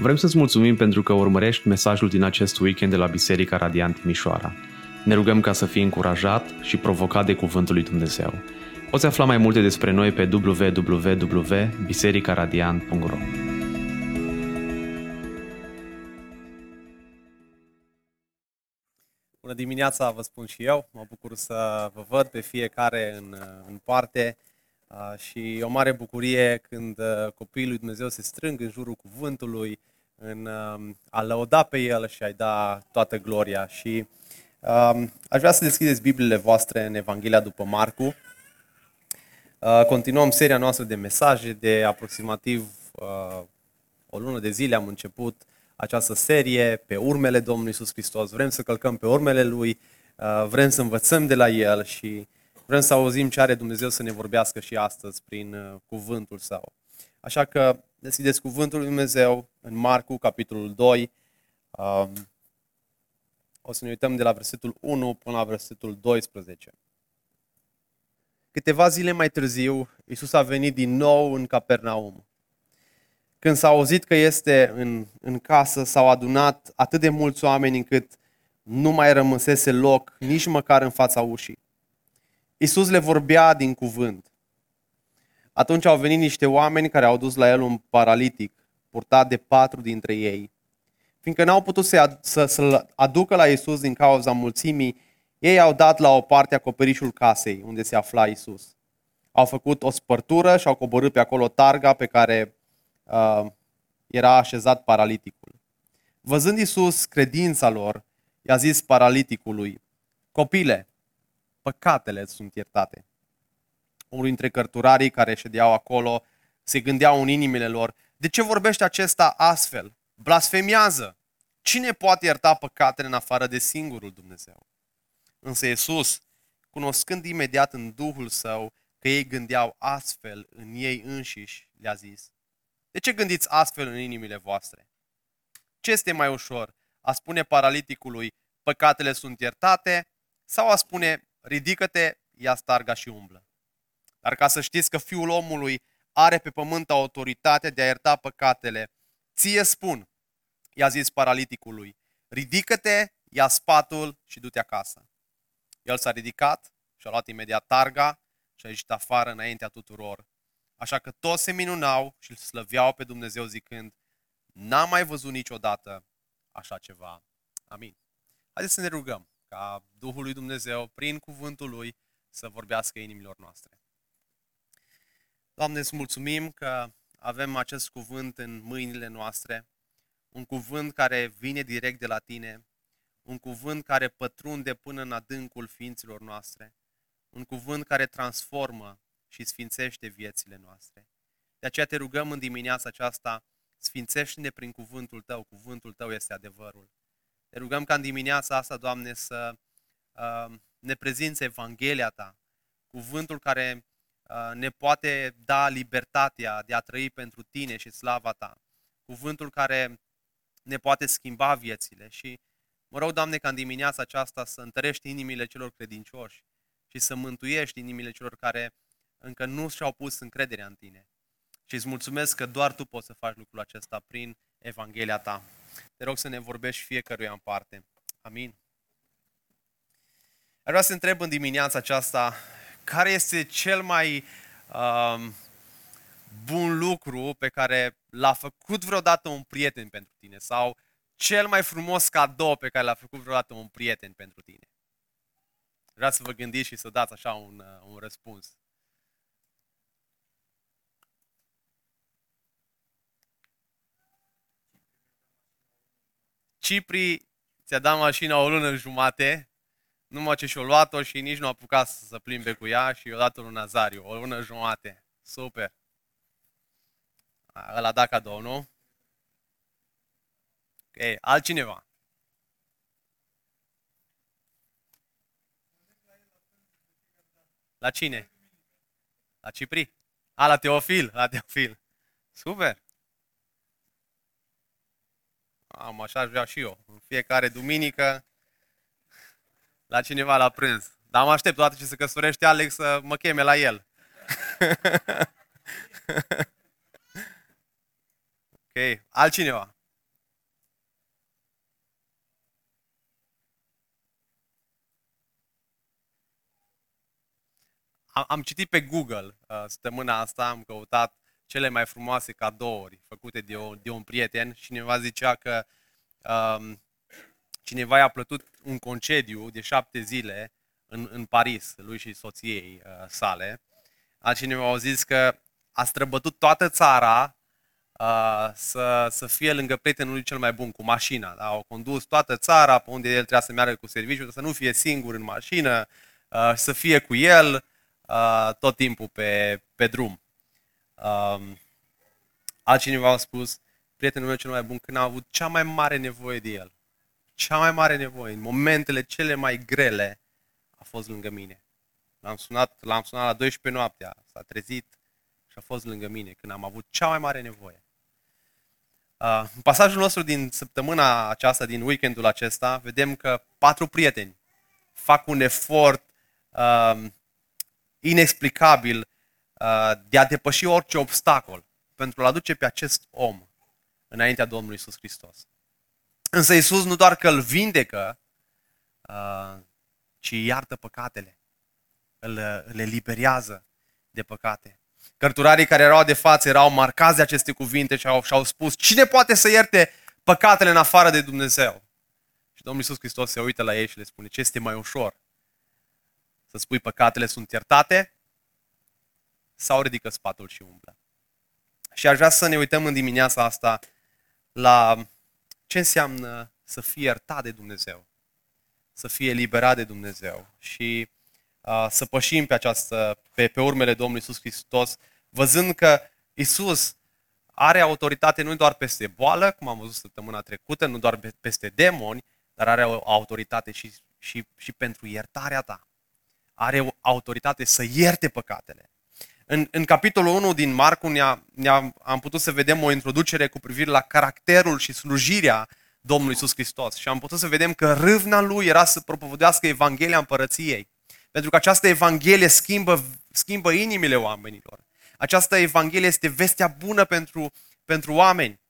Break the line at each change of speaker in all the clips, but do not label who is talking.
Vrem să-ți mulțumim pentru că urmărești mesajul din acest weekend de la Biserica Radiant Timișoara. Ne rugăm ca să fii încurajat și provocat de Cuvântul lui Dumnezeu. Poți afla mai multe despre noi pe www.bisericaradiant.ro
Bună dimineața, vă spun și eu. Mă bucur să vă văd pe fiecare în, în parte și e o mare bucurie când copiii lui Dumnezeu se strâng în jurul cuvântului, în a lăuda pe El și a-i da toată gloria. Și um, aș vrea să deschideți Bibliile voastre în Evanghelia după Marcu. Uh, continuăm seria noastră de mesaje de aproximativ uh, o lună de zile am început această serie pe urmele Domnului Isus Hristos. Vrem să călcăm pe urmele Lui, uh, vrem să învățăm de la El și vrem să auzim ce are Dumnezeu să ne vorbească și astăzi prin cuvântul Său. Așa că deschideți cuvântul lui Dumnezeu în Marcu, capitolul 2. Um, o să ne uităm de la versetul 1 până la versetul 12. Câteva zile mai târziu, Isus a venit din nou în Capernaum. Când s-a auzit că este în, în casă, s-au adunat atât de mulți oameni încât nu mai rămăsese loc nici măcar în fața ușii. Isus le vorbea din cuvânt. Atunci au venit niște oameni care au dus la el un paralitic, purtat de patru dintre ei. Fiindcă n-au putut să, să, să aducă la Isus din cauza mulțimii, ei au dat la o parte acoperișul casei unde se afla Isus. Au făcut o spărtură și au coborât pe acolo targa pe care uh, era așezat paraliticul. Văzând Isus credința lor, i-a zis paraliticului, copile, păcatele sunt iertate. Unul dintre cărturarii care ședeau acolo se gândeau în inimile lor, de ce vorbește acesta astfel? Blasfemiază! Cine poate ierta păcatele în afară de singurul Dumnezeu? Însă Iisus, cunoscând imediat în Duhul Său că ei gândeau astfel în ei înșiși, le-a zis, De ce gândiți astfel în inimile voastre? Ce este mai ușor? A spune paraliticului, păcatele sunt iertate, sau a spune, ridică-te, ia starga și umblă. Dar ca să știți că Fiul omului are pe pământ autoritatea de a ierta păcatele, ție spun, i-a zis paraliticului, ridică-te, ia spatul și du-te acasă. El s-a ridicat și a luat imediat targa și a ieșit afară înaintea tuturor. Așa că toți se minunau și îl slăveau pe Dumnezeu zicând, n-am mai văzut niciodată așa ceva. Amin. Haideți să ne rugăm ca Duhul lui Dumnezeu, prin cuvântul Lui, să vorbească inimilor noastre. Doamne, îți mulțumim că avem acest cuvânt în mâinile noastre, un cuvânt care vine direct de la Tine, un cuvânt care pătrunde până în adâncul ființilor noastre, un cuvânt care transformă și sfințește viețile noastre. De aceea te rugăm în dimineața aceasta, sfințește-ne prin cuvântul Tău, cuvântul Tău este adevărul. Te rugăm ca în dimineața asta, Doamne, să uh, ne prezinți Evanghelia Ta, cuvântul care uh, ne poate da libertatea de a trăi pentru Tine și slava Ta, cuvântul care ne poate schimba viețile și Mă rog, Doamne, ca în dimineața aceasta să întărești inimile celor credincioși și să mântuiești inimile celor care încă nu și-au pus încrederea în Tine. Și îți mulțumesc că doar Tu poți să faci lucrul acesta prin Evanghelia Ta. Te rog să ne vorbești fiecăruia în parte. Amin. Ar vrea să întreb în dimineața aceasta care este cel mai um, bun lucru pe care l-a făcut vreodată un prieten pentru tine sau cel mai frumos cadou pe care l-a făcut vreodată un prieten pentru tine? Vreau să vă gândiți și să dați așa un, uh, un răspuns. Cipri ți-a dat mașina o lună jumate, numai ce și-o luat-o și nici nu a apucat să plimbe cu ea și i-a dat-o lui Nazariu, o lună jumate. Super. Ăla da cadou, nu? Ok, altcineva. La cine? La Cipri? A, la Teofil, la Teofil. Super. Am, așa aș vrea și eu. În fiecare duminică la cineva la prânz. Dar mă aștept odată ce se căsătorește Alex să mă cheme la el. ok, altcineva. Am, am citit pe Google uh, săptămâna asta, am căutat cele mai frumoase cadouri făcute de, o, de un prieten și cineva zicea că um, cineva i-a plătut un concediu de șapte zile în, în Paris, lui și soției uh, sale. Altcineva au zis că a străbătut toată țara uh, să, să fie lângă prietenul lui cel mai bun cu mașina. Da? Au condus toată țara pe unde el trebuia să meargă cu serviciu, să nu fie singur în mașină, uh, să fie cu el uh, tot timpul pe, pe drum. Uh, altcineva a spus, prietenul meu cel mai bun, când a avut cea mai mare nevoie de el, cea mai mare nevoie, în momentele cele mai grele, a fost lângă mine. L-am sunat, l-am sunat la 12 noaptea, s-a trezit și a fost lângă mine când am avut cea mai mare nevoie. Uh, în pasajul nostru din săptămâna aceasta, din weekendul acesta, vedem că patru prieteni fac un efort uh, inexplicabil uh, de a depăși orice obstacol pentru a aduce pe acest om înaintea Domnului Isus Hristos. Însă Isus nu doar că îl vindecă, uh, ci iartă păcatele. Îl, îl eliberează de păcate. Cărturarii care erau de față erau marcați de aceste cuvinte și au, și-au spus, cine poate să ierte păcatele în afară de Dumnezeu? Și Domnul Iisus Hristos se uită la ei și le spune, ce este mai ușor? Să spui păcatele sunt iertate sau ridică spatul și umblă? Și aș vrea să ne uităm în dimineața asta la ce înseamnă să fii iertat de Dumnezeu, să fie eliberat de Dumnezeu și uh, să pășim pe, această, pe, pe urmele Domnului Isus Hristos, văzând că Isus are autoritate nu doar peste boală, cum am văzut săptămâna trecută, nu doar peste demoni, dar are o autoritate și, și, și pentru iertarea ta. Are o autoritate să ierte păcatele. În, în capitolul 1 din Marcu ne-a, ne-a, am putut să vedem o introducere cu privire la caracterul și slujirea Domnului Isus Hristos. Și am putut să vedem că râvna lui era să propovădească Evanghelia Împărăției. Pentru că această Evanghelie schimbă, schimbă inimile oamenilor. Această Evanghelie este vestea bună pentru, pentru oameni.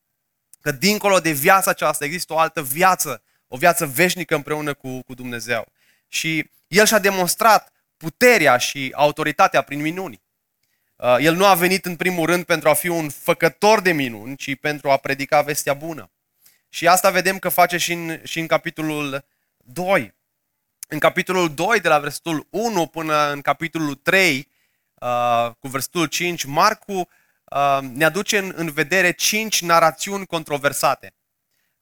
Că dincolo de viața aceasta există o altă viață, o viață veșnică împreună cu, cu Dumnezeu. Și El și-a demonstrat puterea și autoritatea prin minuni. Uh, el nu a venit în primul rând pentru a fi un făcător de minuni, ci pentru a predica vestea bună. Și asta vedem că face și în, și în capitolul 2. În capitolul 2, de la versetul 1 până în capitolul 3, uh, cu versetul 5, Marcu uh, ne aduce în, în vedere cinci narațiuni controversate.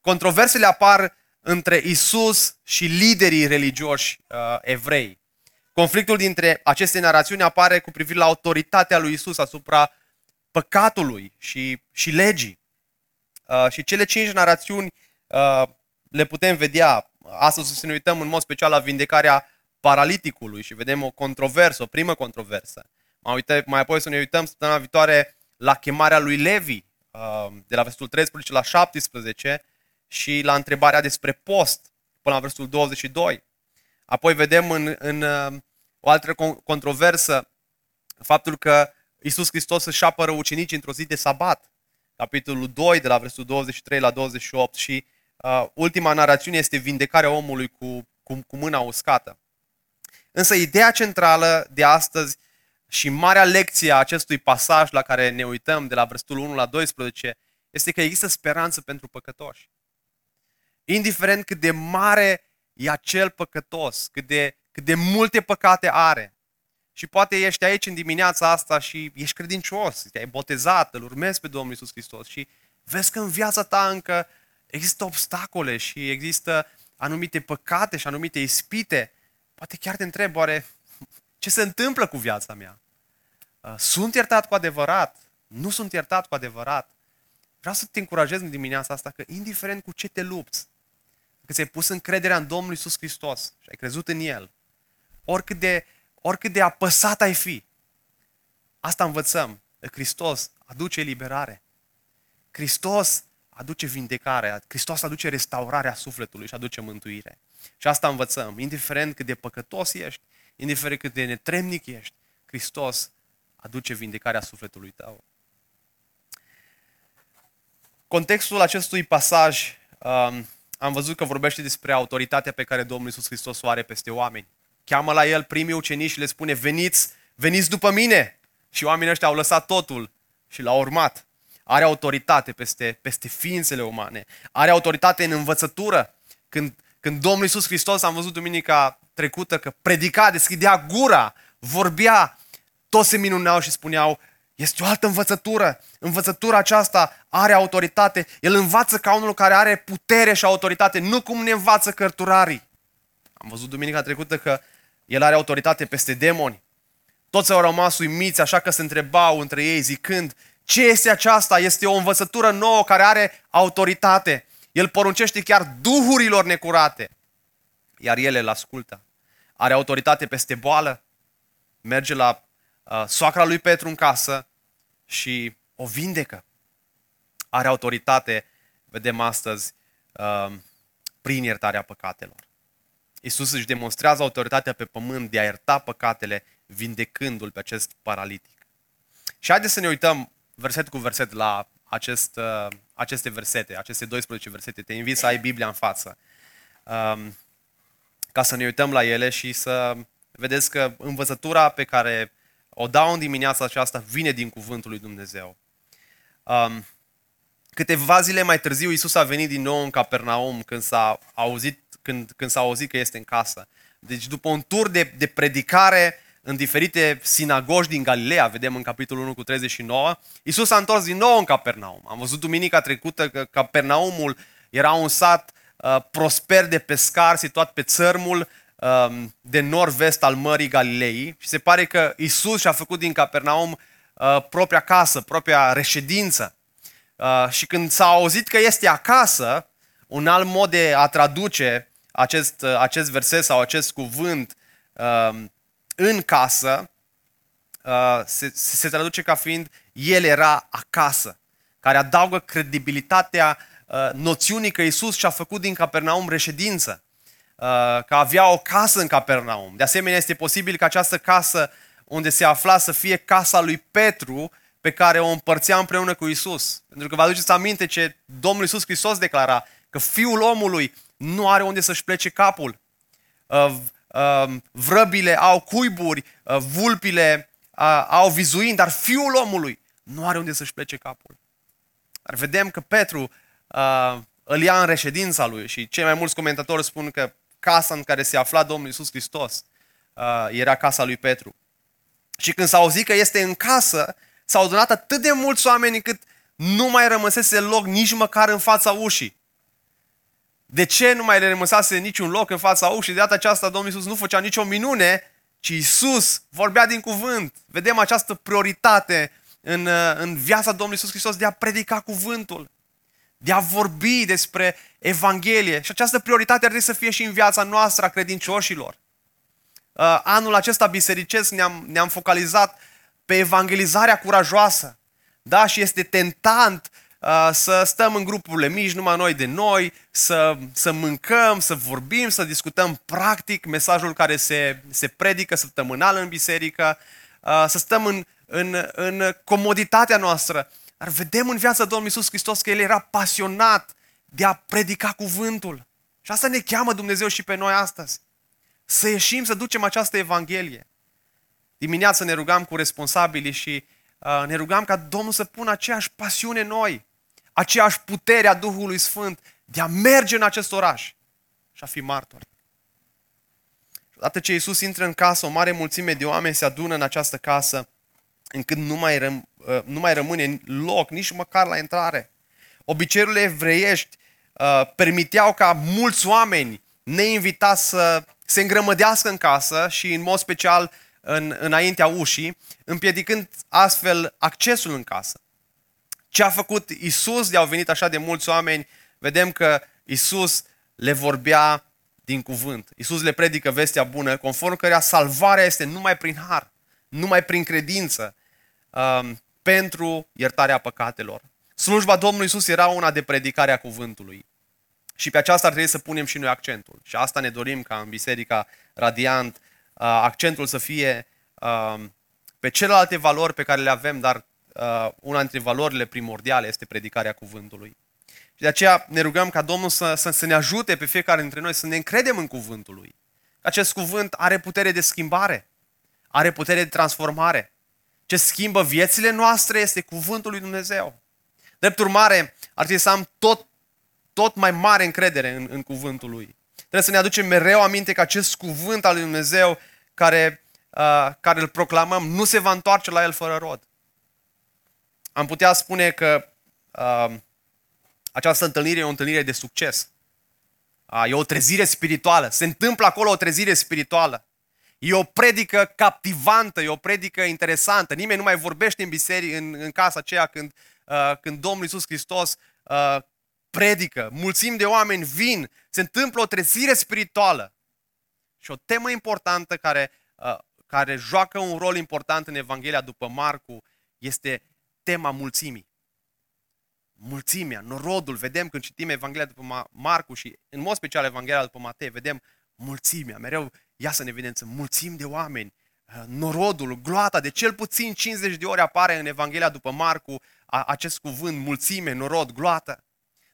Controversele apar între Isus și liderii religioși uh, evrei. Conflictul dintre aceste narațiuni apare cu privire la autoritatea lui Isus asupra păcatului și, și legii. Uh, și cele cinci narațiuni uh, le putem vedea. Astăzi să ne uităm în mod special la vindecarea paraliticului și vedem o controversă, o primă controversă. Mai, uite, mai apoi să ne uităm săptămâna viitoare la chemarea lui Levi, uh, de la versetul 13 la 17 și la întrebarea despre post, până la versetul 22. Apoi vedem în, în uh, o altă controversă, faptul că Iisus Hristos își apără ucenicii într-o zi de sabat, capitolul 2, de la versetul 23 la 28 și uh, ultima narațiune este vindecarea omului cu, cu, cu mâna uscată. Însă ideea centrală de astăzi și marea lecție a acestui pasaj la care ne uităm de la versetul 1 la 12 este că există speranță pentru păcătoși. Indiferent cât de mare e acel păcătos, cât de, cât de multe păcate are, și poate ești aici în dimineața asta și ești credincios, te-ai botezat, îl urmezi pe Domnul Isus Hristos și vezi că în viața ta încă există obstacole și există anumite păcate și anumite ispite. Poate chiar te întreb, oare ce se întâmplă cu viața mea? Uh, sunt iertat cu adevărat? Nu sunt iertat cu adevărat? Vreau să te încurajez în dimineața asta că indiferent cu ce te lupți, că ți-ai pus încrederea în Domnul Isus Hristos și ai crezut în El, oricât de oricât de apăsat ai fi. Asta învățăm. Hristos aduce eliberare. Hristos aduce vindecare. Hristos aduce restaurarea sufletului și aduce mântuire. Și asta învățăm. Indiferent cât de păcătos ești, indiferent cât de netremnic ești, Hristos aduce vindecarea sufletului tău. Contextul acestui pasaj um, am văzut că vorbește despre autoritatea pe care Domnul Iisus Hristos o are peste oameni cheamă la el primii ucenici și le spune, veniți veniți după mine. Și oamenii ăștia au lăsat totul și l-au urmat. Are autoritate peste, peste ființele umane. Are autoritate în învățătură. Când, când Domnul Iisus Hristos, am văzut duminica trecută, că predica, deschidea gura, vorbea, toți se minuneau și spuneau, este o altă învățătură. Învățătura aceasta are autoritate. El învață ca unul care are putere și autoritate, nu cum ne învață cărturarii. Am văzut duminica trecută că el are autoritate peste demoni. Toți au rămas uimiți, așa că se întrebau între ei zicând, ce este aceasta? Este o învățătură nouă care are autoritate. El poruncește chiar duhurilor necurate, iar ele îl ascultă. Are autoritate peste boală, merge la uh, soacra lui Petru în casă și o vindecă. Are autoritate, vedem astăzi, uh, prin iertarea păcatelor. Iisus își demonstrează autoritatea pe pământ de a ierta păcatele, vindecându-l pe acest paralitic. Și haideți să ne uităm verset cu verset la acest, uh, aceste versete, aceste 12 versete. Te invit să ai Biblia în față um, ca să ne uităm la ele și să vedeți că învățătura pe care o dau în dimineața aceasta vine din cuvântul lui Dumnezeu. Um, câteva zile mai târziu Iisus a venit din nou în Capernaum când s-a auzit, când, când s-a auzit că este în casă. Deci după un tur de, de predicare în diferite sinagogi din Galileea, vedem în capitolul 1 cu 39, Iisus s-a întors din nou în Capernaum. Am văzut duminica trecută că Capernaumul era un sat uh, prosper de pescar, situat pe țărmul uh, de nord-vest al Mării Galilei și se pare că Iisus și-a făcut din Capernaum uh, propria casă, propria reședință. Uh, și când s-a auzit că este acasă, un alt mod de a traduce acest, uh, acest verset sau acest cuvânt uh, în casă uh, se, se traduce ca fiind el era acasă, care adaugă credibilitatea uh, noțiunii că Isus și-a făcut din Capernaum reședință, uh, că avea o casă în Capernaum. De asemenea, este posibil ca această casă unde se afla să fie casa lui Petru, pe care o împărțea împreună cu Isus. Pentru că vă aduceți aminte ce Domnul Isus Hristos declara, că Fiul omului nu are unde să-și plece capul. Um, vrăbile au cuiburi, uh, vulpile uh, au vizuini, dar fiul omului nu are unde să-și plece capul. Dar vedem că Petru uh, îl ia în reședința lui și cei mai mulți comentatori spun că casa în care se afla Domnul Isus Hristos era casa lui Petru. Și când s-a auzit că este în casă, s-au adunat atât de mulți oameni încât nu mai rămăsese loc nici măcar în fața ușii. De ce nu mai le rămăsase niciun loc în fața ușii? De data aceasta Domnul Iisus nu făcea nicio minune, ci Iisus vorbea din cuvânt. Vedem această prioritate în, uh, în viața Domnului Iisus Hristos de a predica cuvântul, de a vorbi despre Evanghelie. Și această prioritate ar trebui să fie și în viața noastră a credincioșilor. Uh, anul acesta bisericesc ne-am, ne-am focalizat pe evangelizarea curajoasă. Da, și este tentant Uh, să stăm în grupurile mici, numai noi de noi, să, să mâncăm, să vorbim, să discutăm practic mesajul care se, se predică săptămânal în biserică, uh, să stăm în, în, în comoditatea noastră. Dar vedem în viața Domnului Iisus Hristos că El era pasionat de a predica cuvântul. Și asta ne cheamă Dumnezeu și pe noi astăzi. Să ieșim, să ducem această Evanghelie. Dimineața ne rugam cu responsabilii și uh, ne rugam ca Domnul să pună aceeași pasiune noi aceeași putere a Duhului Sfânt de a merge în acest oraș și a fi martori. Odată ce Iisus intră în casă, o mare mulțime de oameni se adună în această casă, încât nu mai, răm, uh, nu mai rămâne loc, nici măcar la intrare. Obiceiurile evreiești uh, permiteau ca mulți oameni neinvitați să se îngrămădească în casă și în mod special în, înaintea ușii, împiedicând astfel accesul în casă. Ce a făcut Isus de au venit așa de mulți oameni? Vedem că Isus le vorbea din cuvânt. Isus le predică vestea bună, conform cărea salvarea este numai prin har, numai prin credință, um, pentru iertarea păcatelor. Slujba Domnului Isus era una de predicare a cuvântului. Și pe aceasta ar trebui să punem și noi accentul. Și asta ne dorim ca în Biserica Radiant uh, accentul să fie um, pe celelalte valori pe care le avem, dar uh, una dintre valorile primordiale este predicarea cuvântului. Și de aceea ne rugăm ca Domnul să, să, să ne ajute pe fiecare dintre noi să ne încredem în cuvântul lui. Acest cuvânt are putere de schimbare. are putere de transformare. Ce schimbă viețile noastre este cuvântul lui Dumnezeu. Drept urmare, ar trebui să am tot, tot mai mare încredere în, în cuvântul lui. Trebuie să ne aducem mereu aminte că acest cuvânt al lui Dumnezeu care, uh, care îl proclamăm nu se va întoarce la el fără rod. Am putea spune că uh, această întâlnire e o întâlnire de succes. Uh, e o trezire spirituală. Se întâmplă acolo o trezire spirituală. E o predică captivantă, e o predică interesantă. Nimeni nu mai vorbește în biserică, în, în casa aceea când, uh, când Domnul Iisus Hristos uh, predică. Mulțimi de oameni vin, se întâmplă o trezire spirituală. Și o temă importantă care, uh, care joacă un rol important în Evanghelia după Marcu este tema mulțimii. Mulțimea, norodul, vedem când citim Evanghelia după Marcu și în mod special Evanghelia după Matei, vedem mulțimea, mereu iasă în evidență, mulțimi de oameni, uh, norodul, gloata, de cel puțin 50 de ori apare în Evanghelia după Marcu acest cuvânt, mulțime, norod, gloată.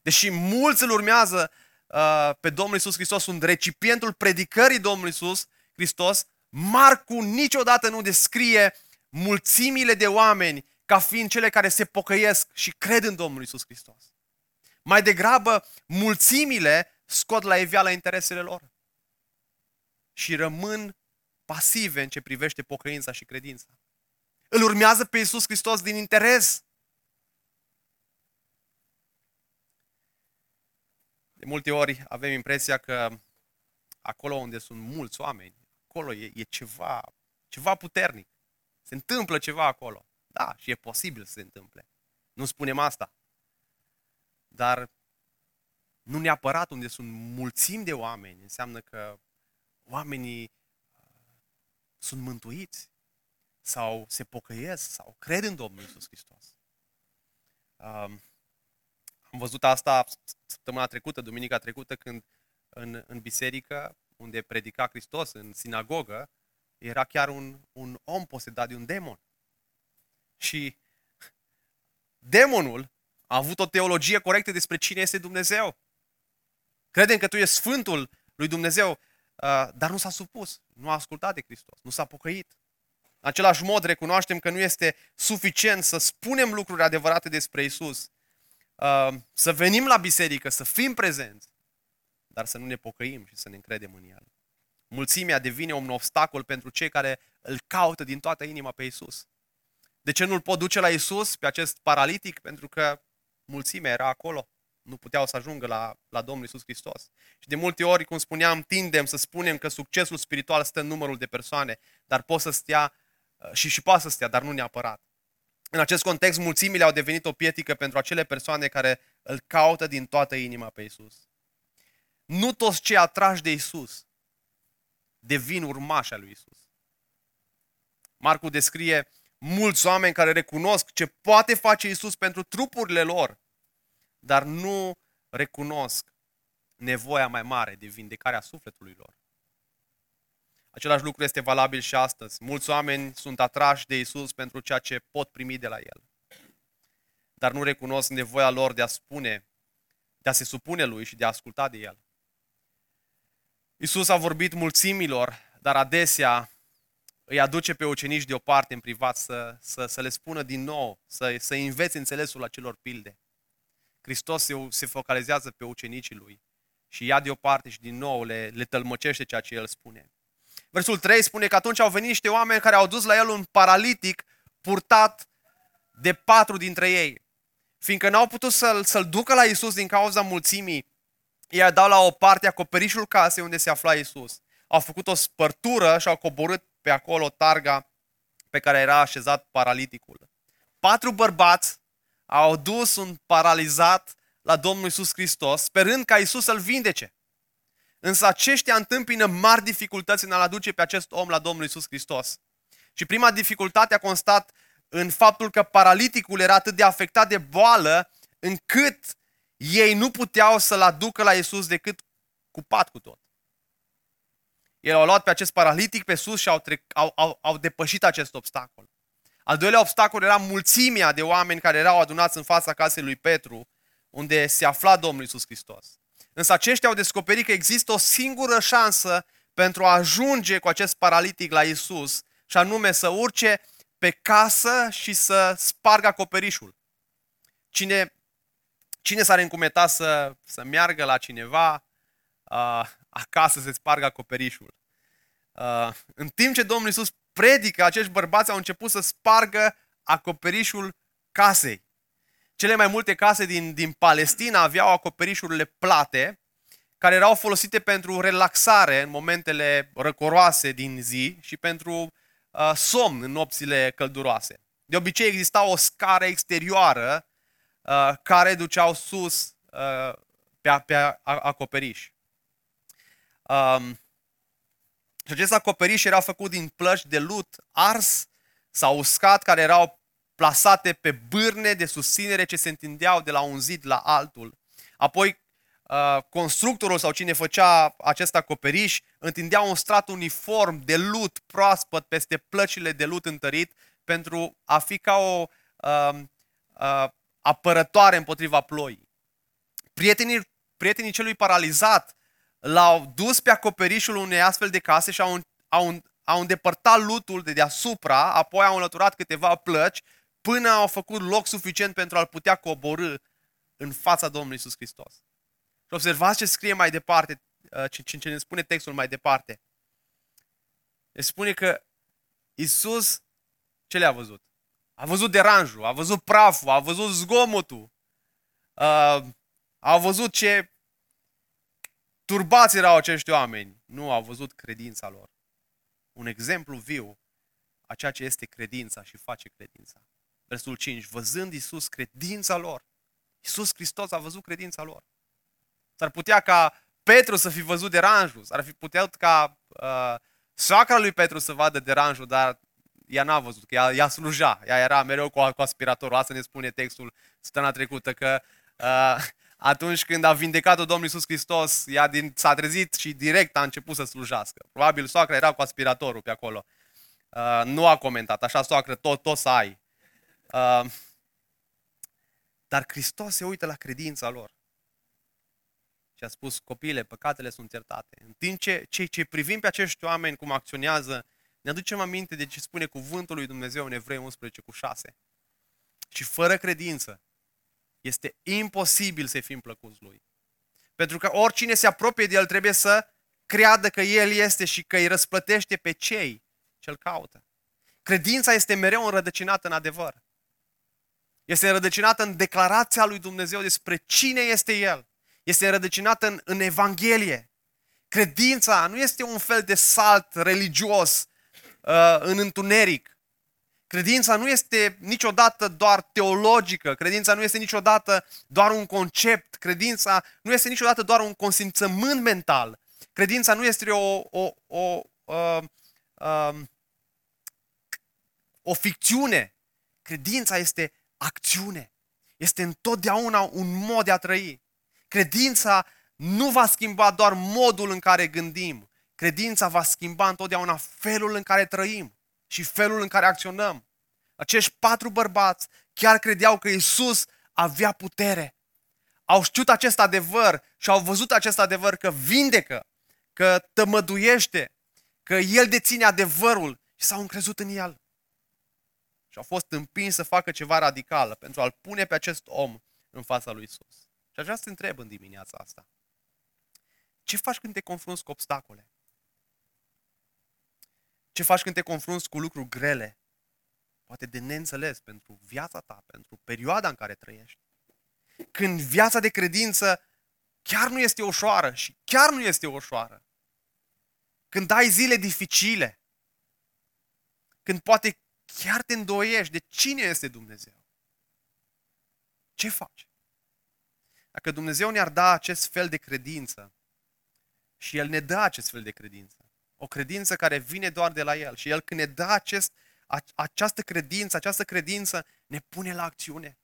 Deși mulți îl urmează uh, pe Domnul Isus Hristos, sunt recipientul predicării Domnului Isus Hristos, Marcu niciodată nu descrie mulțimile de oameni ca fiind cele care se pocăiesc și cred în Domnul Isus Hristos. Mai degrabă, mulțimile scot la iveală interesele lor și rămân pasive în ce privește pocăința și credința. Îl urmează pe Iisus Hristos din interes. De multe ori avem impresia că acolo unde sunt mulți oameni, acolo e, e ceva, ceva puternic. Se întâmplă ceva acolo. Da, și e posibil să se întâmple. Nu spunem asta. Dar nu neapărat unde sunt mulțimi de oameni înseamnă că oamenii uh, sunt mântuiți sau se pocăiesc sau cred în Domnul Isus Hristos. Um, am văzut asta săptămâna trecută, duminica trecută, când în, în biserică, unde predica Hristos, în sinagogă, era chiar un, un om posedat de un demon. Și demonul a avut o teologie corectă despre cine este Dumnezeu. Credem că tu ești Sfântul lui Dumnezeu. Uh, dar nu s-a supus, nu a ascultat de Hristos, nu s-a pocăit. În același mod recunoaștem că nu este suficient să spunem lucruri adevărate despre Isus, uh, să venim la biserică, să fim prezenți, dar să nu ne pocăim și să ne încredem în El. Mulțimea devine un obstacol pentru cei care îl caută din toată inima pe Isus. De ce nu-l pot duce la Isus, pe acest paralitic? Pentru că mulțimea era acolo nu puteau să ajungă la, la Domnul Isus Hristos. Și de multe ori, cum spuneam, tindem să spunem că succesul spiritual stă în numărul de persoane, dar pot să stea uh, și, și poate să stea, dar nu neapărat. În acest context, mulțimile au devenit o pietică pentru acele persoane care îl caută din toată inima pe Isus. Nu toți cei atrași de Isus devin urmași al lui Isus. Marcu descrie mulți oameni care recunosc ce poate face Isus pentru trupurile lor, dar nu recunosc nevoia mai mare de vindecarea sufletului lor. Același lucru este valabil și astăzi. Mulți oameni sunt atrași de Isus pentru ceea ce pot primi de la El. Dar nu recunosc nevoia lor de a spune, de a se supune Lui și de a asculta de El. Isus a vorbit mulțimilor, dar adesea îi aduce pe ucenici deoparte în privat să, să, să le spună din nou, să, să învețe înțelesul acelor pilde. Hristos se, se focalizează pe ucenicii lui și ia deoparte și din nou le, le tălmăcește ceea ce el spune. Versul 3 spune că atunci au venit niște oameni care au dus la el un paralitic purtat de patru dintre ei. Fiindcă n-au putut să-l, să-l ducă la Isus din cauza mulțimii, ei dau la o parte acoperișul casei unde se afla Isus. Au făcut o spărtură și au coborât pe acolo targa pe care era așezat paraliticul. Patru bărbați au dus un paralizat la Domnul Isus Hristos, sperând ca Isus să-l vindece. Însă aceștia întâmpină mari dificultăți în a-l aduce pe acest om la Domnul Isus Hristos. Și prima dificultate a constat în faptul că paraliticul era atât de afectat de boală, încât ei nu puteau să-l aducă la Isus decât cu pat cu tot. Ei au luat pe acest paralitic pe sus și au, trec, au, au, au depășit acest obstacol. Al doilea obstacol era mulțimea de oameni care erau adunați în fața casei lui Petru, unde se afla Domnul Isus Hristos. Însă aceștia au descoperit că există o singură șansă pentru a ajunge cu acest paralitic la Isus, și anume să urce pe casă și să spargă acoperișul. Cine, cine s-ar încumetat să, să meargă la cineva uh, acasă să spargă acoperișul? Uh, în timp ce Domnul Iisus predică, acești bărbați au început să spargă acoperișul casei. Cele mai multe case din, din Palestina aveau acoperișurile plate, care erau folosite pentru relaxare în momentele răcoroase din zi și pentru uh, somn în nopțile călduroase. De obicei exista o scară exterioară uh, care duceau sus uh, pe, pe acoperiș. Um, și acest acoperiș era făcut din plăci de lut ars sau uscat, care erau plasate pe bârne de susținere ce se întindeau de la un zid la altul. Apoi, uh, constructorul sau cine făcea acest acoperiș întindea un strat uniform de lut proaspăt peste plăcile de lut întărit pentru a fi ca o uh, uh, apărătoare împotriva ploii. Prietenii, prietenii celui paralizat l-au dus pe acoperișul unei astfel de case și au, au, au îndepărtat lutul de deasupra, apoi au înlăturat câteva plăci până au făcut loc suficient pentru a-l putea coborâ în fața Domnului Isus Hristos. Și observați ce scrie mai departe, uh, ce, ce ne spune textul mai departe. Ne spune că Isus ce le-a văzut? A văzut deranjul, a văzut praful, a văzut zgomotul, uh, a văzut ce turbați erau acești oameni. Nu au văzut credința lor. Un exemplu viu a ceea ce este credința și face credința. Versul 5. Văzând Iisus credința lor. Iisus Hristos a văzut credința lor. S-ar putea ca Petru să fi văzut deranjul. S-ar fi putut ca uh, soacra lui Petru să vadă deranjul, dar ea n-a văzut, că ea, ea sluja. Ea era mereu cu, cu aspiratorul. Asta ne spune textul săptămâna trecută, că uh, atunci când a vindecat-o Domnul Iisus Hristos, ea din, s-a trezit și direct a început să slujească. Probabil soacra era cu aspiratorul pe acolo. Uh, nu a comentat, așa soacră, tot, tot să ai. Uh, dar Hristos se uită la credința lor. Și a spus, copiile, păcatele sunt iertate. În timp ce cei ce privim pe acești oameni cum acționează, ne aducem aminte de ce spune cuvântul lui Dumnezeu în Evrei 11 cu 6. Și fără credință este imposibil să fim plăcuți lui. Pentru că oricine se apropie de el trebuie să creadă că el este și că îi răsplătește pe cei ce îl caută. Credința este mereu înrădăcinată în adevăr. Este înrădăcinată în declarația lui Dumnezeu despre cine este El. Este înrădăcinată în, în Evanghelie. Credința nu este un fel de salt religios uh, în întuneric. Credința nu este niciodată doar teologică, credința nu este niciodată doar un concept, credința nu este niciodată doar un consimțământ mental. Credința nu este o, o, o, o, uh, o ficțiune. Credința este acțiune. Este întotdeauna un mod de a trăi. Credința nu va schimba doar modul în care gândim. Credința va schimba întotdeauna felul în care trăim și felul în care acționăm. Acești patru bărbați chiar credeau că Isus avea putere. Au știut acest adevăr și au văzut acest adevăr că vindecă, că tămăduiește, că El deține adevărul și s-au încrezut în El și au fost împins să facă ceva radical pentru a-l pune pe acest om în fața lui Isus. Și aș vrea să te întreb în dimineața asta. Ce faci când te confrunți cu obstacole? Ce faci când te confrunți cu lucruri grele? Poate de neînțeles pentru viața ta, pentru perioada în care trăiești. Când viața de credință chiar nu este ușoară și chiar nu este ușoară. Când ai zile dificile. Când poate chiar te îndoiești de cine este Dumnezeu. Ce faci? Dacă Dumnezeu ne-ar da acest fel de credință și El ne dă acest fel de credință, o credință care vine doar de la El și El când ne dă acest, această credință, această credință ne pune la acțiune.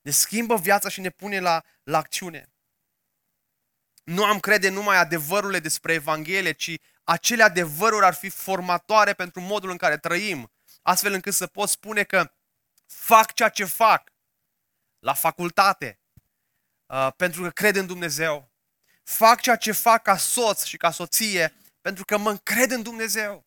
Ne schimbă viața și ne pune la, la acțiune. Nu am crede numai adevărurile despre Evanghelie, ci acele adevăruri ar fi formatoare pentru modul în care trăim, astfel încât să pot spune că fac ceea ce fac la facultate, uh, pentru că cred în Dumnezeu. Fac ceea ce fac ca soț și ca soție, pentru că mă încred în Dumnezeu.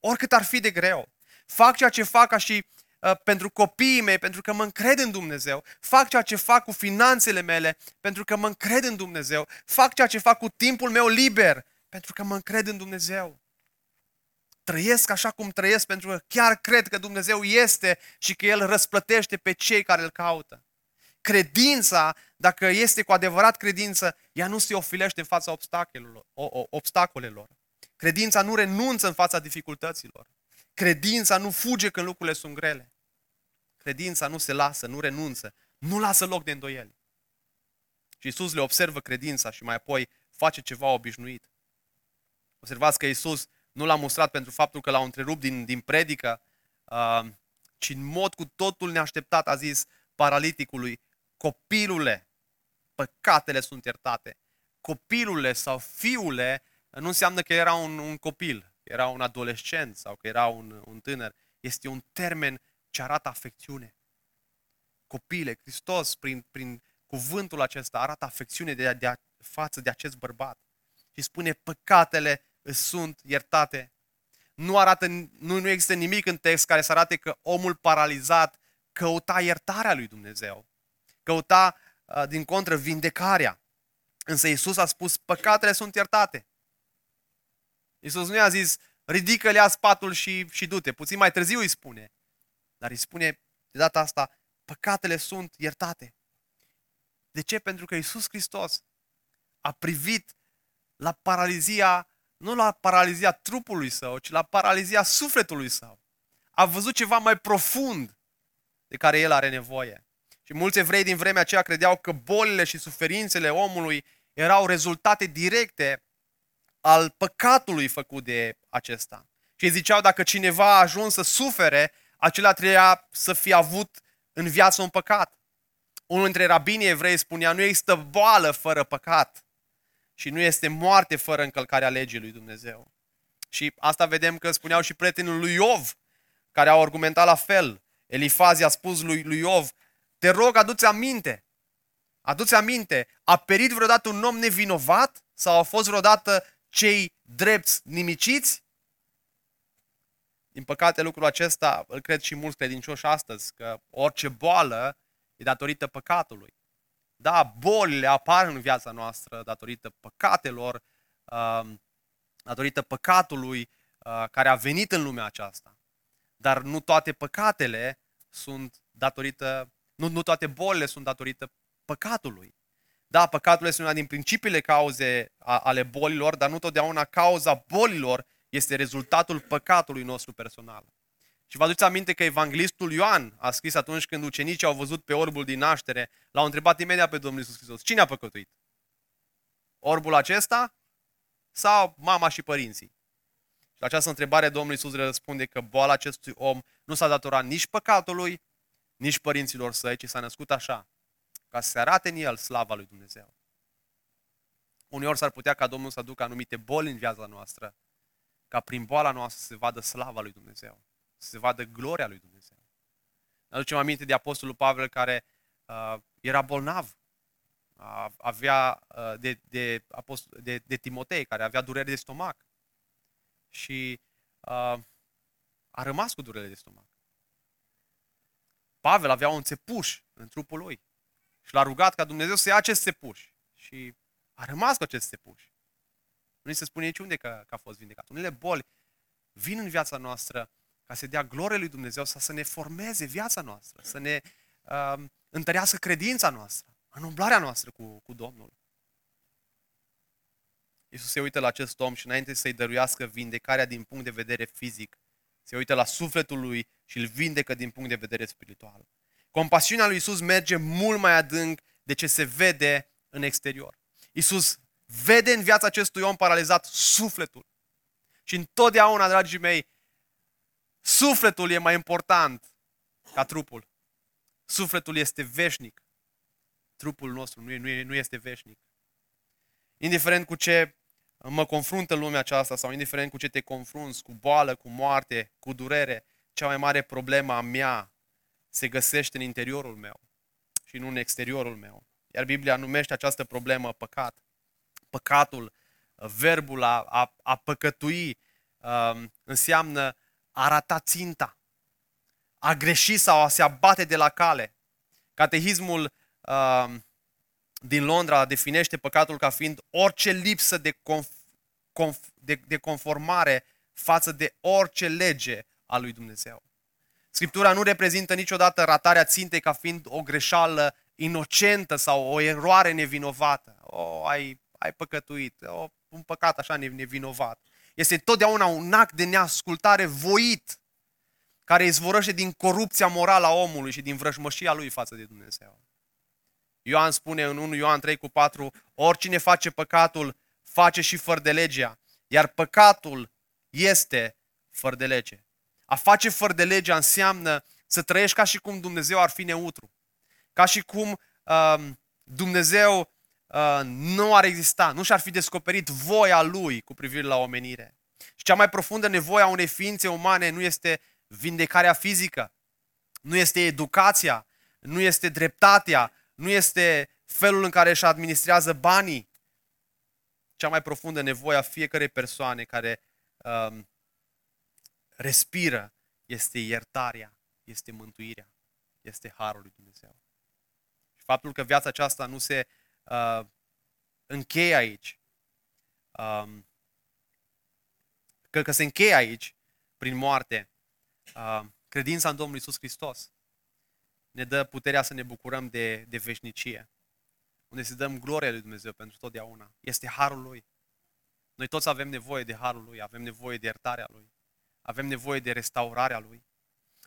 oricât ar fi de greu. Fac ceea ce fac ca și uh, pentru copiii mei, pentru că mă încred în Dumnezeu. Fac ceea ce fac cu finanțele mele, pentru că mă încred în Dumnezeu. Fac ceea ce fac cu timpul meu liber, pentru că mă încred în Dumnezeu. Trăiesc așa cum trăiesc pentru că chiar cred că Dumnezeu este și că El răsplătește pe cei care îl caută. Credința, dacă este cu adevărat credință, ea nu se ofilește în fața obstacolelor. obstacolelor. Credința nu renunță în fața dificultăților. Credința nu fuge când lucrurile sunt grele. Credința nu se lasă, nu renunță, nu lasă loc de îndoieli. Și Isus le observă credința și mai apoi face ceva obișnuit. Observați că Isus nu l-a mustrat pentru faptul că l-au întrerupt din, din predică, uh, ci în mod cu totul neașteptat a zis paraliticului, copilule, păcatele sunt iertate. Copilule sau fiule nu înseamnă că era un, un copil, era un adolescent sau că era un, un tânăr. Este un termen ce arată afecțiune. Copile, Hristos, prin, prin cuvântul acesta, arată afecțiune de, de, față de acest bărbat. Și spune, păcatele sunt iertate. Nu, arată, nu, nu există nimic în text care să arate că omul paralizat căuta iertarea lui Dumnezeu. Căuta, uh, din contră, vindecarea. Însă Isus a spus, păcatele sunt iertate. Isus nu i-a zis, ridică-le a spatul și, și du-te. Puțin mai târziu îi spune. Dar îi spune de data asta, păcatele sunt iertate. De ce? Pentru că Isus Hristos a privit la paralizia, nu la paralizia trupului său, ci la paralizia sufletului său. A văzut ceva mai profund de care el are nevoie. Și mulți evrei din vremea aceea credeau că bolile și suferințele omului erau rezultate directe al păcatului făcut de acesta. Și ziceau dacă cineva a ajuns să sufere, acela trebuia să fie avut în viață un păcat. Unul dintre rabinii evrei spunea, nu există boală fără păcat și nu este moarte fără încălcarea legii lui Dumnezeu. Și asta vedem că spuneau și prietenul lui Iov, care au argumentat la fel. Elifazi a spus lui, lui Iov, te rog, adu-ți aminte. Adu-ți aminte, a perit vreodată un om nevinovat? Sau au fost vreodată cei drepți nimiciți? Din păcate, lucrul acesta îl cred și mulți credincioși astăzi, că orice boală e datorită păcatului. Da, bolile apar în viața noastră datorită păcatelor, um, datorită păcatului uh, care a venit în lumea aceasta. Dar nu toate păcatele sunt datorită, nu, nu toate bolile sunt datorită păcatului. Da, păcatul este una din principiile cauze ale bolilor, dar nu totdeauna cauza bolilor este rezultatul păcatului nostru personal. Și vă aduceți aminte că evanghelistul Ioan a scris atunci când ucenicii au văzut pe orbul din naștere, l-au întrebat imediat pe Domnul Iisus Hristos, cine a păcătuit? Orbul acesta sau mama și părinții? Și la această întrebare Domnul Iisus răspunde că boala acestui om nu s-a datorat nici păcatului, nici părinților săi, ci s-a născut așa, ca să se arate în el slava lui Dumnezeu. Uneori s-ar putea ca Domnul să aducă anumite boli în viața noastră, ca prin boala noastră să se vadă slava lui Dumnezeu, să se vadă gloria lui Dumnezeu. Ne aducem aminte de Apostolul Pavel care uh, era bolnav, uh, avea uh, de, de, apostol, de, de Timotei, care avea dureri de stomac și uh, a rămas cu durere de stomac. Pavel avea un țepuș în trupul lui și l-a rugat ca Dumnezeu să ia acest țepuș și a rămas cu acest țepuș. Nu se spune niciunde că, că a fost vindecat. Unele boli vin în viața noastră ca să dea glorie lui Dumnezeu, să, să ne formeze viața noastră, să ne uh, întărească credința noastră, în umblarea noastră cu, cu Domnul. Iisus se uită la acest om și înainte să-i dăruiască vindecarea din punct de vedere fizic, se uită la sufletul lui și îl vindecă din punct de vedere spiritual. Compasiunea lui Isus merge mult mai adânc de ce se vede în exterior. Isus vede în viața acestui om paralizat sufletul. Și întotdeauna, dragii mei, sufletul e mai important ca trupul. Sufletul este veșnic. Trupul nostru nu, nu, nu este veșnic. Indiferent cu ce mă confrunt în lumea aceasta sau indiferent cu ce te confrunți, cu boală, cu moarte, cu durere, cea mai mare problemă a mea se găsește în interiorul meu și nu în exteriorul meu. Iar Biblia numește această problemă păcat. Păcatul, verbul a, a, a păcătui, um, înseamnă a rata ținta, a greși sau a se abate de la cale. Catehismul uh, din Londra definește păcatul ca fiind orice lipsă de, conf- conf- de, de conformare față de orice lege a lui Dumnezeu. Scriptura nu reprezintă niciodată ratarea țintei ca fiind o greșeală inocentă sau o eroare nevinovată. O, ai, ai păcătuit, o, un păcat așa nevinovat. Este totdeauna un act de neascultare voit care izvorăște din corupția morală a omului și din vrăjmășia lui față de Dumnezeu. Ioan spune în 1 Ioan 3 cu 4, oricine face păcatul, face și fără de legea, iar păcatul este fără de lege. A face fără de legea înseamnă să trăiești ca și cum Dumnezeu ar fi neutru. Ca și cum uh, Dumnezeu uh, nu ar exista, nu și-ar fi descoperit voia Lui cu privire la omenire. Și cea mai profundă nevoie a unei ființe umane nu este vindecarea fizică, nu este educația, nu este dreptatea, nu este felul în care își administrează banii. Cea mai profundă nevoie a fiecarei persoane care um, respiră este iertarea, este mântuirea, este harul lui Dumnezeu. Și faptul că viața aceasta nu se uh, încheie aici, um, că, că se încheie aici prin moarte, uh, credința în Domnul Isus Hristos ne dă puterea să ne bucurăm de, de veșnicie, unde să dăm gloria lui Dumnezeu pentru totdeauna. Este harul Lui. Noi toți avem nevoie de harul Lui, avem nevoie de iertarea Lui, avem nevoie de restaurarea Lui.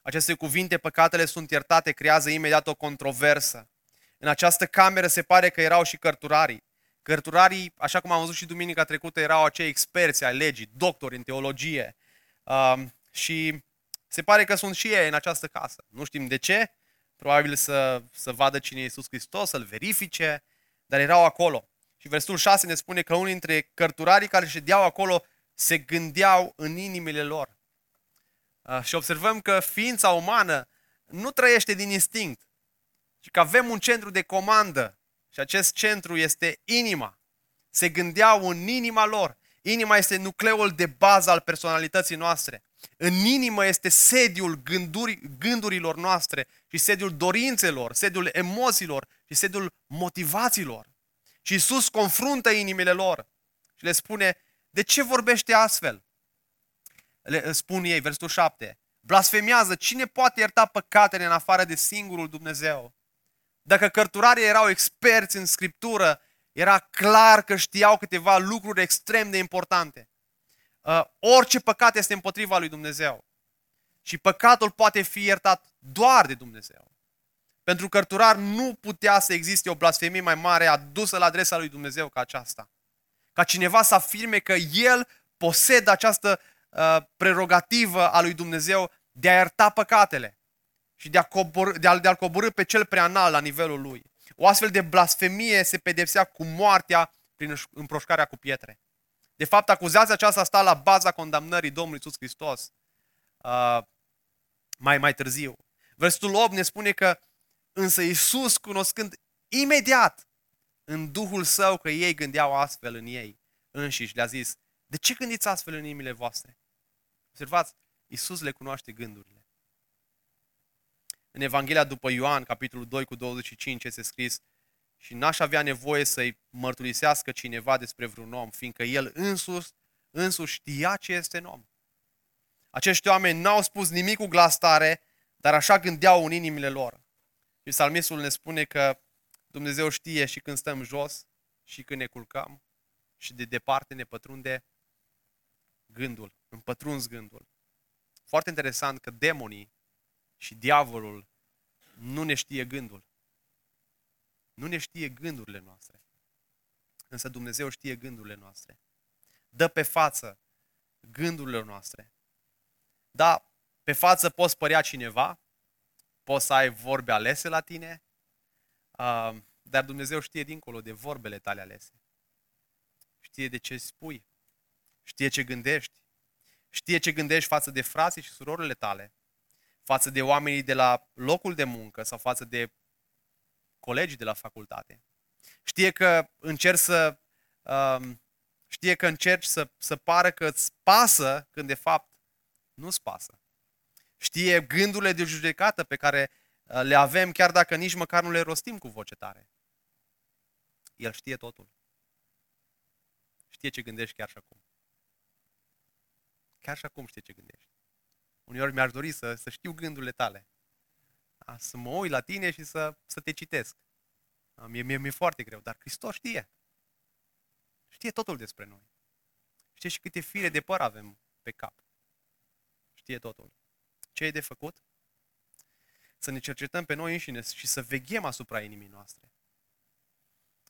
Aceste cuvinte, păcatele sunt iertate, creează imediat o controversă. În această cameră se pare că erau și cărturarii. Cărturarii, așa cum am văzut și duminica trecută, erau acei experți ai legii, doctori în teologie. Uh, și se pare că sunt și ei în această casă. Nu știm de ce, probabil să, să vadă cine e Iisus Hristos, să-L verifice, dar erau acolo. Și versetul 6 ne spune că unii dintre cărturarii care ședeau acolo se gândeau în inimile lor. Uh, și observăm că ființa umană nu trăiește din instinct, ci că avem un centru de comandă și acest centru este inima. Se gândeau în inima lor. Inima este nucleul de bază al personalității noastre. În inimă este sediul gânduri, gândurilor noastre și sediul dorințelor, sediul emoțiilor și sediul motivațiilor. Și Isus confruntă inimile lor și le spune, de ce vorbește astfel? Le spun ei, versetul 7, blasfemiază, cine poate ierta păcatele în afară de singurul Dumnezeu? Dacă cărturarii erau experți în Scriptură, era clar că știau câteva lucruri extrem de importante. Uh, orice păcat este împotriva lui Dumnezeu. Și păcatul poate fi iertat doar de Dumnezeu. Pentru cărturar nu putea să existe o blasfemie mai mare adusă la adresa lui Dumnezeu ca aceasta. Ca cineva să afirme că el posedă această uh, prerogativă a lui Dumnezeu de a ierta păcatele și de, a cobor, de, a, de a coborâ pe cel prea înalt la nivelul lui. O astfel de blasfemie se pedepsea cu moartea prin împroșcarea cu pietre. De fapt, acuzația aceasta sta la baza condamnării Domnului Iisus Hristos uh, mai, mai târziu. Versetul 8 ne spune că însă Iisus, cunoscând imediat în Duhul Său că ei gândeau astfel în ei înșiși, le-a zis, de ce gândiți astfel în inimile voastre? Observați, Iisus le cunoaște gândurile. În Evanghelia după Ioan, capitolul 2 cu 25, este scris, și n-aș avea nevoie să-i mărturisească cineva despre vreun om, fiindcă el însuși, însuși știa ce este în om. Acești oameni n-au spus nimic cu glas tare, dar așa gândeau în inimile lor. Și psalmistul ne spune că Dumnezeu știe și când stăm jos și când ne culcăm și de departe ne pătrunde gândul, împătrunzi gândul. Foarte interesant că demonii și diavolul nu ne știe gândul. Nu ne știe gândurile noastre. Însă Dumnezeu știe gândurile noastre. Dă pe față gândurile noastre. Da, pe față poți părea cineva, poți să ai vorbe alese la tine, dar Dumnezeu știe dincolo de vorbele tale alese. Știe de ce spui, știe ce gândești, știe ce gândești față de frații și surorile tale, față de oamenii de la locul de muncă sau față de colegii de la facultate. Știe că încerci să, um, știe că încerci să, să pară că îți pasă când de fapt Nu-ți pasă. Știe gândurile de judecată pe care uh, le avem chiar dacă nici măcar nu le rostim cu voce tare. El știe totul. Știe ce gândești chiar și acum. Chiar și acum știe ce gândești. Uneori mi-aș dori să, să știu gândurile tale. Da? Să mă uit la tine și să, să te citesc. Da? Mie, mie, mie foarte greu, dar Hristos știe. Știe totul despre noi. Știe și câte fire de păr avem pe cap. Știe totul. Ce e de făcut? Să ne cercetăm pe noi înșine și să veghem asupra inimii noastre.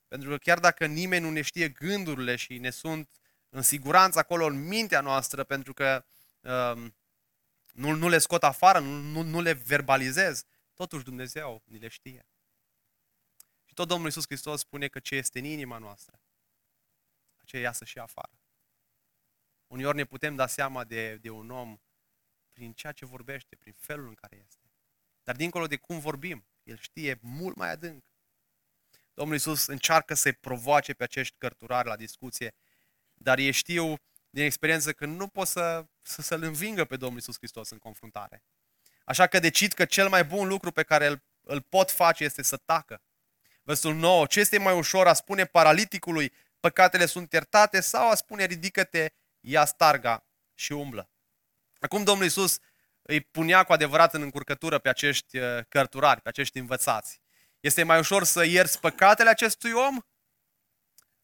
Pentru că chiar dacă nimeni nu ne știe gândurile și ne sunt în siguranță acolo în mintea noastră, pentru că um, nu, nu le scot afară, nu, nu, nu le verbalizez, totuși Dumnezeu ni le știe. Și tot Domnul Iisus Hristos spune că ce este în inima noastră, aceea iasă și afară. Uneori ne putem da seama de, de un om prin ceea ce vorbește, prin felul în care este. Dar dincolo de cum vorbim, el știe mult mai adânc. Domnul Iisus încearcă să-i provoace pe acești cărturari la discuție, dar ei știu din experiență că nu pot să, să, să-L învingă pe Domnul Iisus Hristos în confruntare. Așa că decid că cel mai bun lucru pe care îl, îl pot face este să tacă. Versul 9. Ce este mai ușor a spune paraliticului, păcatele sunt iertate, sau a spune ridică-te, ia starga și umblă. Acum Domnul Iisus îi punea cu adevărat în încurcătură pe acești uh, cărturari, pe acești învățați. Este mai ușor să ierți păcatele acestui om?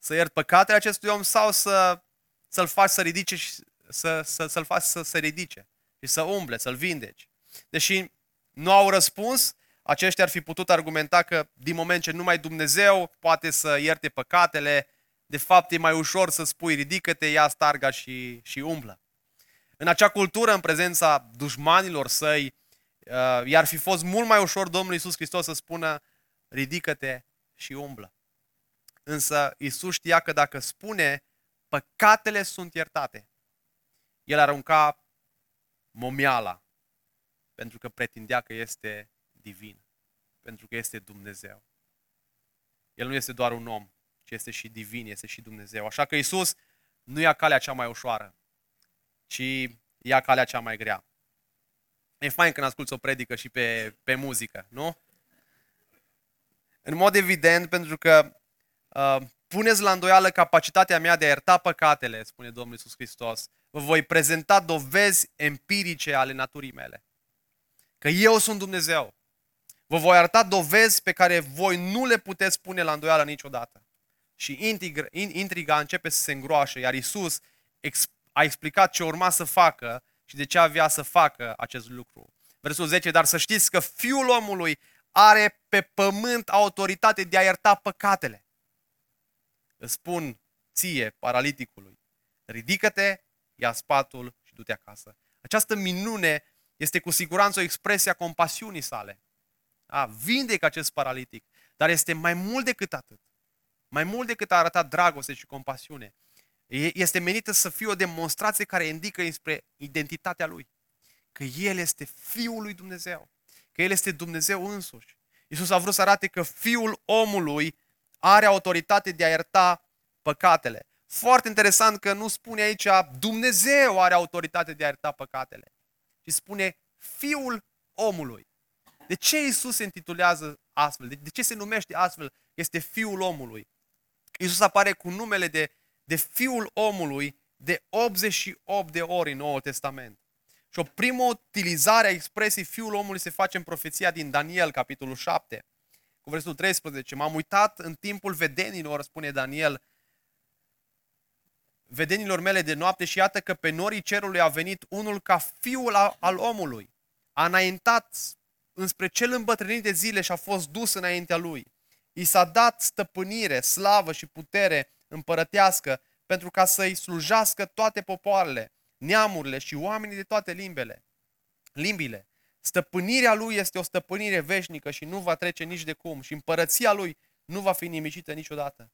Să iert păcatele acestui om sau să, să-l faci să ridice și să, să, să-l faci să se ridice și să umble, să-l vindeci. Deși nu au răspuns, aceștia ar fi putut argumenta că din moment ce numai Dumnezeu poate să ierte păcatele, de fapt e mai ușor să spui ridică-te, ia starga și, și umblă. În acea cultură, în prezența dușmanilor săi, uh, i-ar fi fost mult mai ușor Domnul Iisus Hristos să spună ridică-te și umblă. Însă Iisus știa că dacă spune păcatele sunt iertate, el arunca momiala pentru că pretindea că este divin, pentru că este Dumnezeu. El nu este doar un om, ci este și divin, este și Dumnezeu. Așa că Iisus nu ia calea cea mai ușoară, ci ia calea cea mai grea. E fain când asculți o predică și pe, pe muzică, nu? În mod evident, pentru că uh, puneți la îndoială capacitatea mea de a ierta păcatele, spune Domnul Iisus Hristos, vă voi prezenta dovezi empirice ale naturii mele. Că eu sunt Dumnezeu. Vă voi arăta dovezi pe care voi nu le puteți pune la îndoială niciodată. Și intriga, intriga începe să se îngroașe, iar Iisus a explicat ce urma să facă și de ce avea să facă acest lucru. Versul 10, dar să știți că Fiul omului are pe pământ autoritate de a ierta păcatele. Îți spun ție, paraliticului, ridică-te, ia spatul și du-te acasă. Această minune este cu siguranță o expresie a compasiunii sale. A, vindecă acest paralitic, dar este mai mult decât atât. Mai mult decât a arătat dragoste și compasiune. Este menită să fie o demonstrație care indică spre identitatea lui. Că El este Fiul lui Dumnezeu. Că El este Dumnezeu însuși. Iisus a vrut să arate că Fiul omului are autoritate de a ierta păcatele. Foarte interesant că nu spune aici Dumnezeu are autoritate de a ierta păcatele, ci spune Fiul omului. De ce Iisus se intitulează astfel? De ce se numește astfel? Este Fiul omului. Iisus apare cu numele de de Fiul omului de 88 de ori în Noul Testament. Și o primă utilizare a expresiei Fiul omului se face în profeția din Daniel, capitolul 7, cu versetul 13. M-am uitat în timpul vedenilor, spune Daniel, vedenilor mele de noapte și iată că pe norii cerului a venit unul ca fiul al omului. A înaintat înspre cel îmbătrânit de zile și a fost dus înaintea lui. I s-a dat stăpânire, slavă și putere împărătească pentru ca să-i slujească toate popoarele, neamurile și oamenii de toate limbele. limbile. Stăpânirea lui este o stăpânire veșnică și nu va trece nici de cum și împărăția lui nu va fi nimicită niciodată.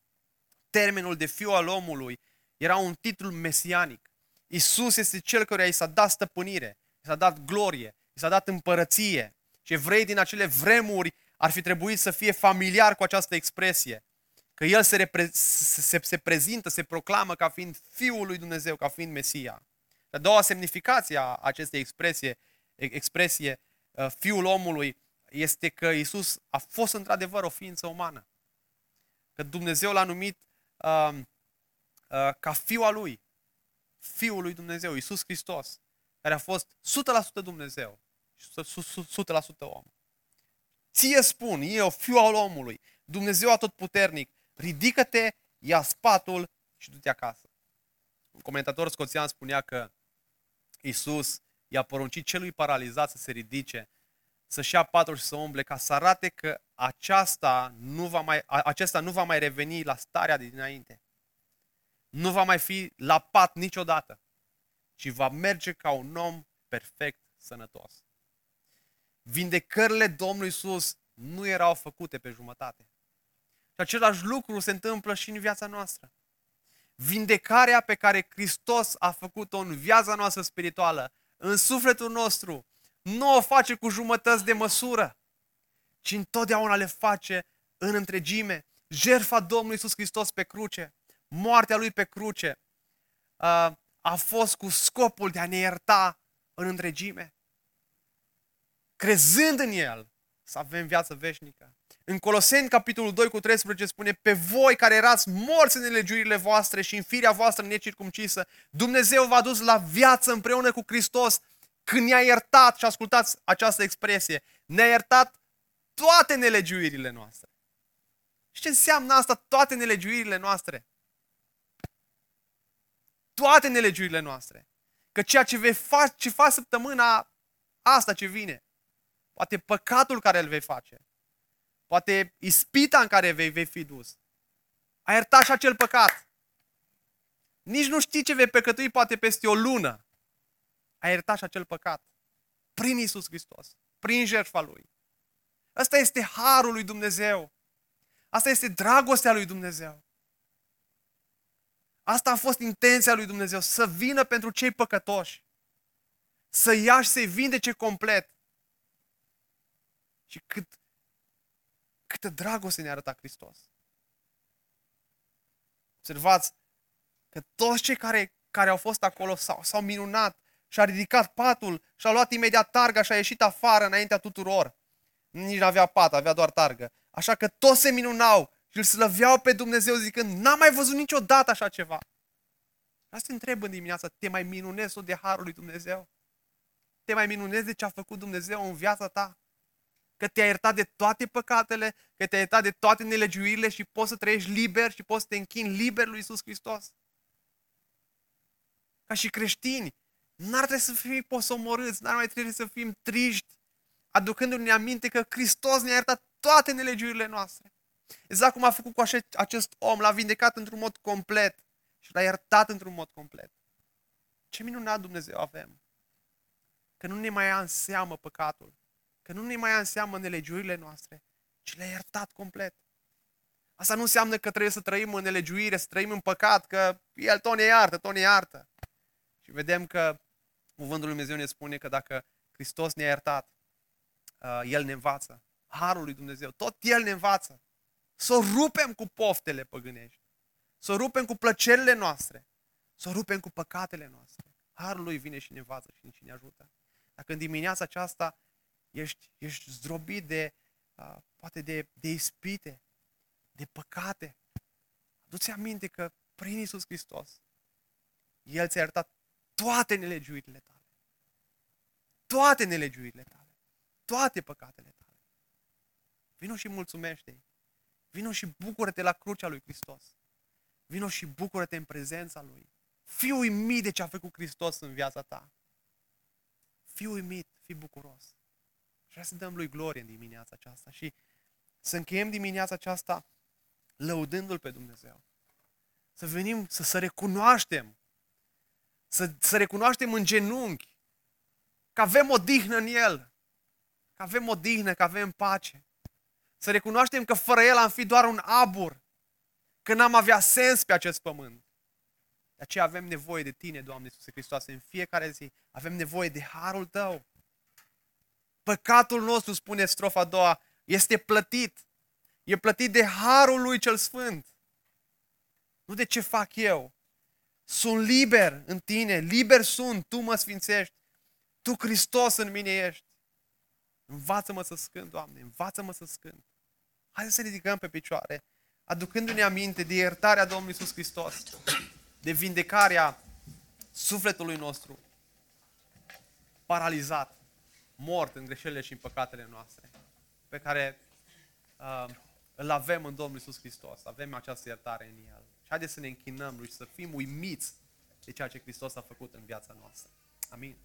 Termenul de fiu al omului era un titlu mesianic. Isus este cel care i s-a dat stăpânire, i s-a dat glorie, i s-a dat împărăție. Și evrei din acele vremuri ar fi trebuit să fie familiar cu această expresie că El se, repre- se, se prezintă, se proclamă ca fiind Fiul lui Dumnezeu, ca fiind Mesia. A doua semnificație a acestei expresie, expresie uh, Fiul omului este că Isus a fost într-adevăr o ființă umană. Că Dumnezeu l-a numit uh, uh, ca Fiul al Lui. Fiul lui Dumnezeu, Isus Hristos, care a fost 100% Dumnezeu și 100% om. Ție spun, eu, fiul al omului, Dumnezeu atotputernic, ridică-te, ia spatul și du-te acasă. Un comentator scoțian spunea că Isus i-a poruncit celui paralizat să se ridice, să-și ia patul și să umble, ca să arate că aceasta nu va mai, acesta nu va mai reveni la starea de dinainte. Nu va mai fi la pat niciodată, ci va merge ca un om perfect sănătos. Vindecările Domnului Isus nu erau făcute pe jumătate. Și același lucru se întâmplă și în viața noastră. Vindecarea pe care Hristos a făcut-o în viața noastră spirituală, în sufletul nostru, nu o face cu jumătăți de măsură, ci întotdeauna le face în întregime. Jerfa Domnului Isus Hristos pe cruce, moartea Lui pe cruce, a fost cu scopul de a ne ierta în întregime. Crezând în El, să avem viață veșnică. În Coloseni, capitolul 2 cu 13, spune, pe voi care erați morți în nelegiurile voastre și în firea voastră necircumcisă, Dumnezeu v-a dus la viață împreună cu Hristos când ne-a iertat, și ascultați această expresie, ne-a iertat toate nelegiuirile noastre. Și ce înseamnă asta, toate nelegiuirile noastre? Toate nelegiuirile noastre. Că ceea ce vei face, ce faci săptămâna asta ce vine, poate păcatul care îl vei face, poate ispita în care vei, vei fi dus. Ai iertat și acel păcat. Nici nu știi ce vei păcătui poate peste o lună. Ai iertat și acel păcat. Prin Isus Hristos. Prin jertfa Lui. Asta este harul lui Dumnezeu. Asta este dragostea lui Dumnezeu. Asta a fost intenția lui Dumnezeu, să vină pentru cei păcătoși. Să ia și să-i vindece complet. Și cât, câtă dragoste ne-a arătat Hristos. Observați că toți cei care, care au fost acolo s-au, s-au minunat și-a ridicat patul și-a luat imediat targa și a ieșit afară înaintea tuturor. Nici nu avea pat, avea doar targă. Așa că toți se minunau și îl slăveau pe Dumnezeu zicând, n-am mai văzut niciodată așa ceva. Asta te întreb în dimineața, te mai minunezi de harul lui Dumnezeu? Te mai minunezi de ce a făcut Dumnezeu în viața ta? Că te-a iertat de toate păcatele, că te-a iertat de toate nelegiuirile și poți să trăiești liber și poți să te închini liber lui Isus Hristos. Ca și creștini, n-ar trebui să fim posomorâți, n-ar mai trebui să fim triști, aducându-ne aminte că Hristos ne-a iertat toate nelegiuirile noastre. Exact cum a făcut cu acest om, l-a vindecat într-un mod complet și l-a iertat într-un mod complet. Ce minunat Dumnezeu avem! Că nu ne mai ia în seamă păcatul, că nu ne mai ia în seamă nelegiuirile noastre, ci le-a iertat complet. Asta nu înseamnă că trebuie să trăim în nelegiuire, să trăim în păcat, că El tot ne iartă, tot ne iartă. Și vedem că Cuvântul Lui Dumnezeu ne spune că dacă Hristos ne-a iertat, uh, El ne învață. Harul lui Dumnezeu, tot El ne învață. Să o rupem cu poftele păgânești. Să o rupem cu plăcerile noastre. Să o rupem cu păcatele noastre. Harul lui vine și ne învață și ne ajută. Dacă în dimineața aceasta ești, ești zdrobit de, uh, poate de, de ispite, de păcate, adu-ți aminte că prin Isus Hristos, El ți-a iertat toate nelegiuirile tale. Toate nelegiuirile tale. Toate păcatele tale. Vino și mulțumește-i. Vino și bucură-te la crucea lui Hristos. Vino și bucură-te în prezența Lui. Fii uimit de ce a făcut Hristos în viața ta. Fii uimit, fii bucuros. Și vrea să dăm Lui glorie în dimineața aceasta și să încheiem dimineața aceasta lăudându-L pe Dumnezeu. Să venim, să, să recunoaștem, să, să recunoaștem în genunchi că avem o dihnă în El, că avem o dihnă, că avem pace. Să recunoaștem că fără El am fi doar un abur, că n-am avea sens pe acest pământ. De aceea avem nevoie de Tine, Doamne Iisuse Hristos, în fiecare zi. Avem nevoie de harul Tău. Păcatul nostru, spune strofa a doua, este plătit. E plătit de harul lui cel sfânt. Nu de ce fac eu. Sunt liber în tine, liber sunt, tu mă sfințești. Tu, Hristos, în mine ești. Învață-mă să scând, Doamne, învață-mă să scând. Haideți să ridicăm pe picioare, aducându-ne aminte de iertarea Domnului Iisus Hristos, de vindecarea sufletului nostru paralizat, mort în greșelile și în păcatele noastre, pe care uh, îl avem în Domnul Iisus Hristos. Avem această iertare în El. Și haideți să ne închinăm lui și să fim uimiți de ceea ce Hristos a făcut în viața noastră. Amin.